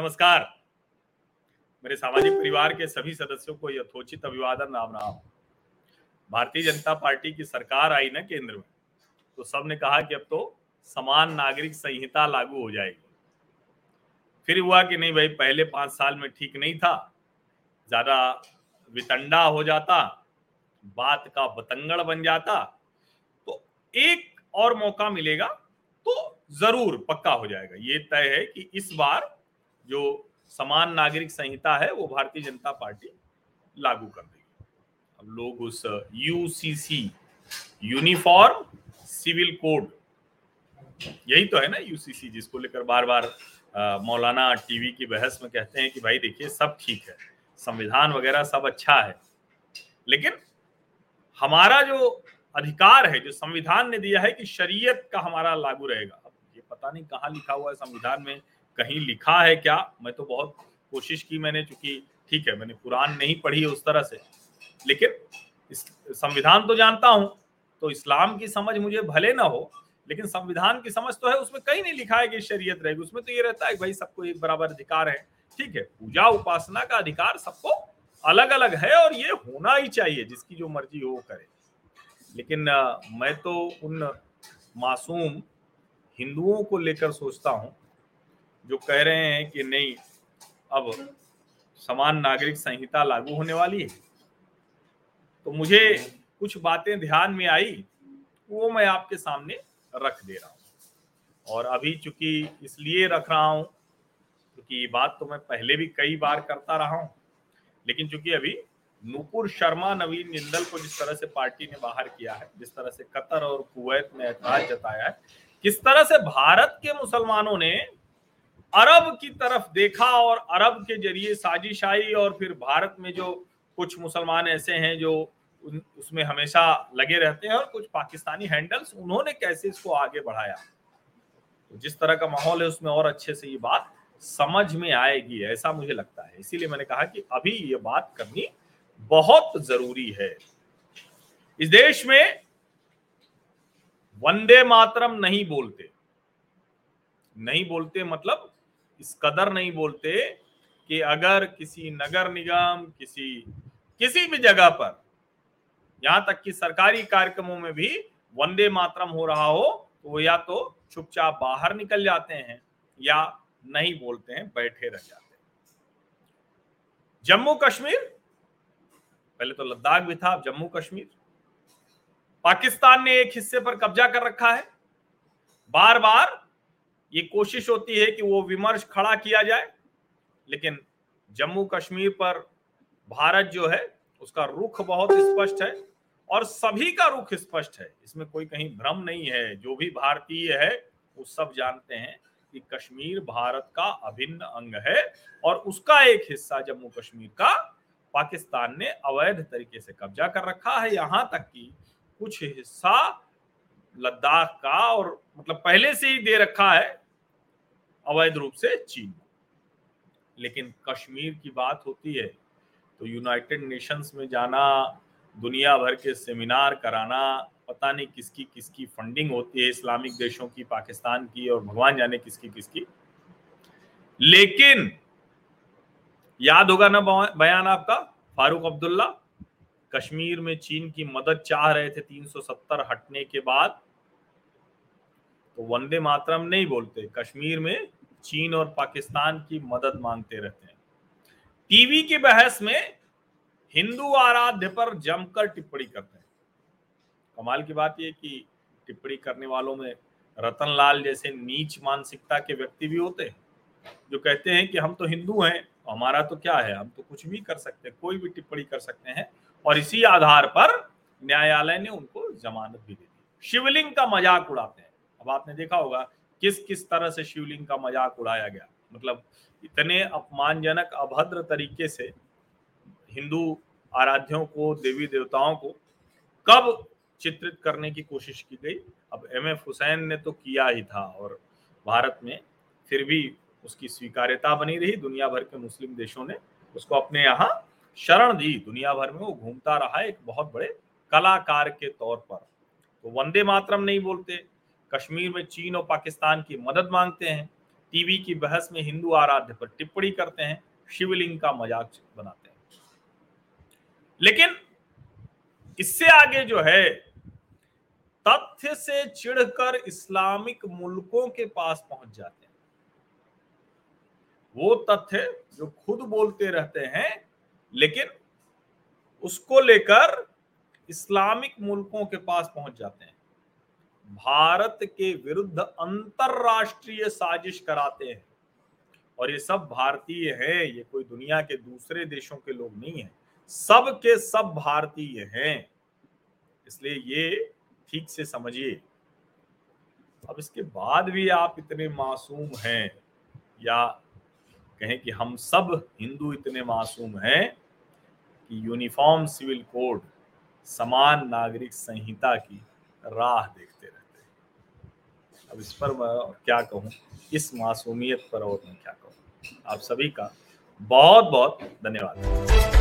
नमस्कार। मेरे सामाजिक परिवार के सभी सदस्यों को यथोचित अभिवादन राम राम भारतीय जनता पार्टी की सरकार आई ना केंद्र में तो सबने कहा कि अब तो समान नागरिक संहिता लागू हो जाएगी। फिर हुआ कि नहीं भाई, पहले पाँच साल में ठीक नहीं था, ज़्यादा वितंडा हो जाता, बात का बतंगड़ बन जाता तो एक और मौका मिलेगा तो ज़रूर पक्का हो जाएगा। ये तय है कि इस बार जो समान नागरिक संहिता है, वो भारतीय जनता पार्टी लागू कर देगी अब लोग उस यूसीसी यूनिफॉर्म सिविल कोड यही तो है ना यूसीसी जिसको लेकर बार बार मौलाना टीवी की बहस में कहते हैं कि भाई देखिए, सब ठीक है, संविधान वगैरह सब अच्छा है। लेकिन हमारा जो अधिकार है, जो संविधान ने दिया है कि शरीयत का हमारा लागू रहेगा। अब ये पता नहीं कहाँ लिखा हुआ है संविधान में कहीं लिखा है क्या? मैं तो बहुत कोशिश की मैंने, चूँकि ठीक है, मैंने कुरान नहीं पढ़ी उस तरह से। लेकिन संविधान तो जानता हूँ तो इस्लाम की समझ मुझे भले ना हो, लेकिन संविधान की समझ तो है, उसमें कहीं नहीं लिखा है कि शरीयत रहेगी। उसमें तो ये रहता है भाई सबको एक बराबर अधिकार है। ठीक है, पूजा उपासना का अधिकार सबको अलग अलग है और ये होना ही चाहिए, जिसकी जो मर्ज़ी हो करे। लेकिन मैं तो उन मासूम हिंदुओं को लेकर सोचता हूँ जो कह रहे हैं कि नहीं, अब समान नागरिक संहिता लागू होने वाली है। तो मुझे कुछ बातें ध्यान में आई, वो मैं आपके सामने रख दे रहा हूँ। और अभी चूँकि इसलिए रख रहा हूँ, क्योंकि ये बात तो मैं पहले भी कई बार करता रहा हूँ, लेकिन चूँकि अभी नुपुर शर्मा नवीन जिंदल को जिस तरह से पार्टी ने बाहर किया है, जिस तरह से कतर और कुवैत में ऐतराज जताया है, किस तरह से भारत के मुसलमानों ने अरब की तरफ़ देखा और अरब के ज़रिए साजिशाई और फिर भारत में जो कुछ मुसलमान ऐसे हैं जो उसमें हमेशा लगे रहते हैं और कुछ पाकिस्तानी हैंडल्स उन्होंने कैसे इसको आगे बढ़ाया? तो जिस तरह का माहौल है, उसमें और अच्छे से ये बात समझ में आएगी, ऐसा मुझे लगता है। इसीलिए मैंने कहा कि अभी ये बात करनी बहुत ज़रूरी है। इस देश में वंदे मातरम नहीं बोलते। नहीं बोलते मतलब इस कदर नहीं बोलते कि अगर किसी नगर निगम, किसी किसी भी जगह पर, यहाँ तक कि सरकारी कार्यक्रमों में भी वंदे मातरम हो रहा हो तो वो या तो चुपचाप बाहर निकल जाते हैं या नहीं बोलते हैं, बैठे रह जाते हैं। जम्मू कश्मीर, पहले तो लद्दाख भी था जम्मू कश्मीर। पाकिस्तान ने एक हिस्से पर कब्जा कर रखा है। बार बार ये कोशिश होती है कि वो विमर्श खड़ा किया जाए, लेकिन जम्मू कश्मीर पर भारत जो है, उसका रुख बहुत स्पष्ट है और सभी का रुख स्पष्ट है। इसमें कोई कहीं भ्रम नहीं है। जो भी भारतीय है, वो सब जानते हैं कि कश्मीर भारत का अभिन्न अंग है और उसका एक हिस्सा जम्मू कश्मीर का पाकिस्तान ने अवैध तरीके से कब्जा कर रखा है। यहाँ तक कि कुछ हिस्सा लद्दाख का और मतलब पहले से ही दे रखा है। अवैध रूप से चीन। लेकिन कश्मीर की बात होती है तो यूनाइटेड नेशंस में जाना, दुनिया भर के सेमिनार कराना, पता नहीं किसकी किसकी फंडिंग होती है इस्लामिक देशों की, पाकिस्तान की और भगवान जाने किसकी किसकी। लेकिन, याद होगा ना बयान आपका? फारूक अब्दुल्ला, कश्मीर में चीन की मदद चाह रहे थे 370 हटने के बाद तो वंदे मातरम नहीं बोलते। कश्मीर में चीन और पाकिस्तान की मदद मांगते रहते हैं। टीवी की बहस में हिंदू आराध्य पर जमकर टिप्पणी करते हैं। कमाल की बात यह कि टिप्पणी करने वालों में रतन लाल जैसे नीच मानसिकता के व्यक्ति भी होते हैं, जो कहते हैं कि हम तो हिंदू हैं, हमारा तो क्या है? हम तो कुछ भी कर सकते हैं, कोई भी टिप्पणी कर सकते हैं, और इसी आधार पर न्यायालय ने उनको जमानत भी दे दी। शिवलिंग का मज़ाक उड़ाते हैं। अब आपने देखा होगा, किस किस तरह से शिवलिंग का मज़ाक उड़ाया गया। मतलब इतने अपमानजनक, अभद्र तरीके से हिंदू आराध्यों को, देवी देवताओं को कब चित्रित करने की कोशिश की गई? अब एम एफ़ हुसैन ने तो किया ही था और भारत में फिर भी उसकी स्वीकार्यता बनी रही। दुनिया भर के मुस्लिम देशों ने उसको अपने यहाँ शरण दी। दुनिया भर में वो घूमता रहा एक बहुत बड़े कलाकार के तौर पर। तो वंदे मातरम नहीं बोलते। कश्मीर में चीन और पाकिस्तान की मदद मांगते हैं। टीवी की बहस में हिंदू आराध्य पर टिप्पणी करते हैं, शिवलिंग का मज़ाक बनाते हैं। लेकिन इससे आगे जो है, तथ्य से चिढ़कर इस्लामिक मुल्कों के पास पहुँच जाते हैं। वो तथ्य जो खुद बोलते रहते हैं, लेकिन उसको लेकर इस्लामिक मुल्कों के पास पहुँच जाते हैं। भारत के विरुद्ध अंतरराष्ट्रीय साजिश कराते हैं। और ये सब भारतीय हैं, ये कोई दुनिया के दूसरे देशों के लोग नहीं है। सब के सब भारतीय हैं। इसलिए ये ठीक से समझिए। अब इसके बाद भी आप इतने मासूम हैं, या कहें कि हम सब हिंदू इतने मासूम हैं कि यूनिफॉर्म सिविल कोड, समान नागरिक संहिता की राह देखते रहते हैं अब इस पर मैं क्या कहूँ? इस मासूमियत पर और मैं क्या कहूँ? आप सभी का बहुत बहुत धन्यवाद।